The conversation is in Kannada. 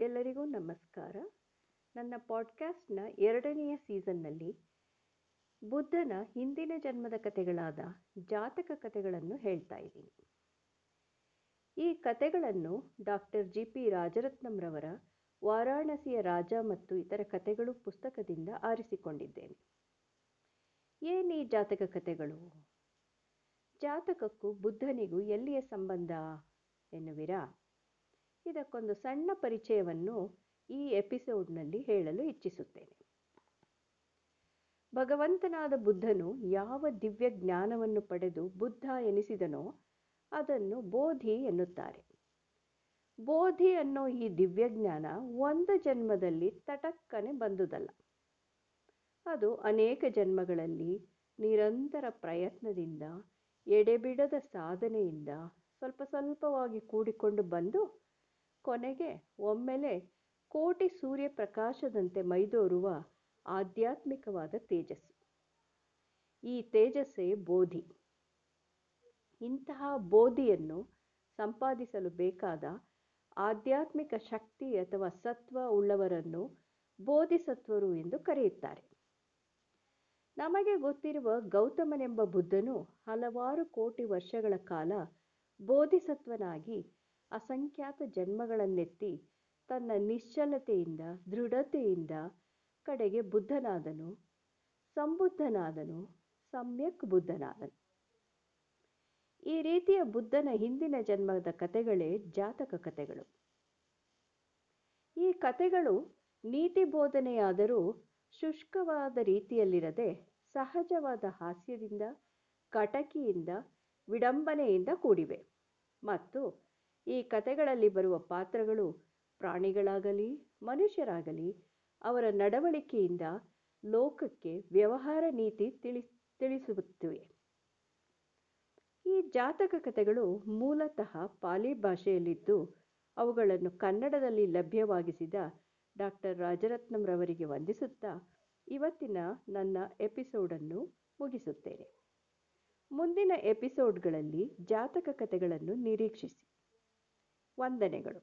ಎಲ್ಲರಿಗೂ ನಮಸ್ಕಾರ. ನನ್ನ ಪಾಡ್ಕ್ಯಾಸ್ಟ್ನ ಎರಡನೆಯ ಸೀಸನ್ನಲ್ಲಿ ಬುದ್ಧನ ಹಿಂದಿನ ಜನ್ಮದ ಕಥೆಗಳಾದ ಜಾತಕ ಕಥೆಗಳನ್ನು ಹೇಳ್ತಾ ಇದ್ದೀನಿ. ಈ ಕಥೆಗಳನ್ನು ಡಾಕ್ಟರ್ ಜಿ ಪಿ ರಾಜರತ್ನಂರವರ ವಾರಾಣಸಿಯ ರಾಜ ಮತ್ತು ಇತರ ಕಥೆಗಳು ಪುಸ್ತಕದಿಂದ ಆರಿಸಿಕೊಂಡಿದ್ದೇನೆ. ಏನೀ ಜಾತಕ ಕಥೆಗಳು? ಜಾತಕಕ್ಕೂ ಬುದ್ಧನಿಗೂ ಎಲ್ಲಿಯ ಸಂಬಂಧ ಎನ್ನುವಿರಾ? ಇದಕ್ಕೊಂದು ಸಣ್ಣ ಪರಿಚಯವನ್ನು ಈ ಎಪಿಸೋಡ್ನಲ್ಲಿ ಹೇಳಲು ಇಚ್ಛಿಸುತ್ತೇನೆ ಭಗವಂತನಾದ ಬುದ್ಧನು ಯಾವ ದಿವ್ಯ ಜ್ಞಾನವನ್ನು ಪಡೆದು ಬುದ್ಧ ಎನಿಸಿದನೋ ಅದನ್ನು ಬೋಧಿ ಎನ್ನುತ್ತಾರೆ. ಬೋಧಿ ಅನ್ನೋ ಈ ದಿವ್ಯಜ್ಞಾನ ಒಂದು ಜನ್ಮದಲ್ಲಿ ತಟಕ್ಕನೆ ಬಂದುದಲ್ಲ. ಅದು ಅನೇಕ ಜನ್ಮಗಳಲ್ಲಿ ನಿರಂತರ ಪ್ರಯತ್ನದಿಂದ, ಎಡೆಬಿಡದ ಸಾಧನೆಯಿಂದ ಸ್ವಲ್ಪ ಸ್ವಲ್ಪವಾಗಿ ಕೂಡಿಕೊಂಡು ಬಂದು ಕೊನೆಗೆ ಒಮ್ಮೆಲೆ ಕೋಟಿ ಸೂರ್ಯಪ್ರಕಾಶದಂತೆ ಮೈದೋರುವ ಆಧ್ಯಾತ್ಮಿಕವಾದ ತೇಜಸ್ಸು. ಈ ತೇಜಸ್ಸೇ ಬೋಧಿ. ಇಂತಹ ಬೋಧಿಯನ್ನು ಸಂಪಾದಿಸಲು ಬೇಕಾದ ಆಧ್ಯಾತ್ಮಿಕ ಶಕ್ತಿ ಅಥವಾ ಸತ್ವ ಉಳ್ಳವರನ್ನು ಬೋಧಿಸತ್ವರು ಎಂದು ಕರೆಯುತ್ತಾರೆ. ನಮಗೆ ಗೊತ್ತಿರುವ ಗೌತಮನೆಂಬ ಬುದ್ಧನು ಹಲವಾರು ಕೋಟಿ ವರ್ಷಗಳ ಕಾಲ ಬೋಧಿಸತ್ವನಾಗಿ ಅಸಂಖ್ಯಾತ ಜನ್ಮಗಳನ್ನೆತ್ತಿ ತನ್ನ ನಿಶ್ಚಲತೆಯಿಂದ, ದೃಢತೆಯಿಂದ ಕಡೆಗೆ ಬುದ್ಧನಾದನು, ಸಂಬುದ್ಧನಾದನು, ಸಮ್ಯಕ್ ಬುದ್ಧನಾದನು. ಈ ರೀತಿಯ ಬುದ್ಧನ ಹಿಂದಿನ ಜನ್ಮದ ಕಥೆಗಳೇ ಜಾತಕ ಕಥೆಗಳು. ಈ ಕಥೆಗಳು ನೀತಿ ಬೋಧನೆಯಾದರೂ ಶುಷ್ಕವಾದ ರೀತಿಯಲ್ಲಿರದೆ ಸಹಜವಾದ ಹಾಸ್ಯದಿಂದ, ಕಟಕಿಯಿಂದ, ವಿಡಂಬನೆಯಿಂದ ಕೂಡಿವೆ. ಮತ್ತು ಈ ಕಥೆಗಳಲ್ಲಿ ಬರುವ ಪಾತ್ರಗಳು ಪ್ರಾಣಿಗಳಾಗಲಿ, ಮನುಷ್ಯರಾಗಲಿ, ಅವರ ನಡವಳಿಕೆಯಿಂದ ಲೋಕಕ್ಕೆ ವ್ಯವಹಾರ ನೀತಿ ತಿಳಿ, ತಿಳಿಸುತ್ತಿವೆ. ಈ ಜಾತಕ ಕಥೆಗಳು ಮೂಲತಃ ಪಾಲಿ ಭಾಷೆಯಲ್ಲಿದ್ದು, ಅವುಗಳನ್ನು ಕನ್ನಡದಲ್ಲಿ ಲಭ್ಯವಾಗಿಸಿದ ಡಾಕ್ಟರ್ ರಾಜರತ್ನಂರವರಿಗೆ ವಂದಿಸುತ್ತಾ ಇವತ್ತಿನ ನನ್ನ ಎಪಿಸೋಡನ್ನು ಮುಗಿಸುತ್ತೇನೆ. ಮುಂದಿನ ಎಪಿಸೋಡ್ಗಳಲ್ಲಿ ಜಾತಕ ಕಥೆಗಳನ್ನು ನಿರೀಕ್ಷಿಸಿ. ವಂದನೆಗಳು.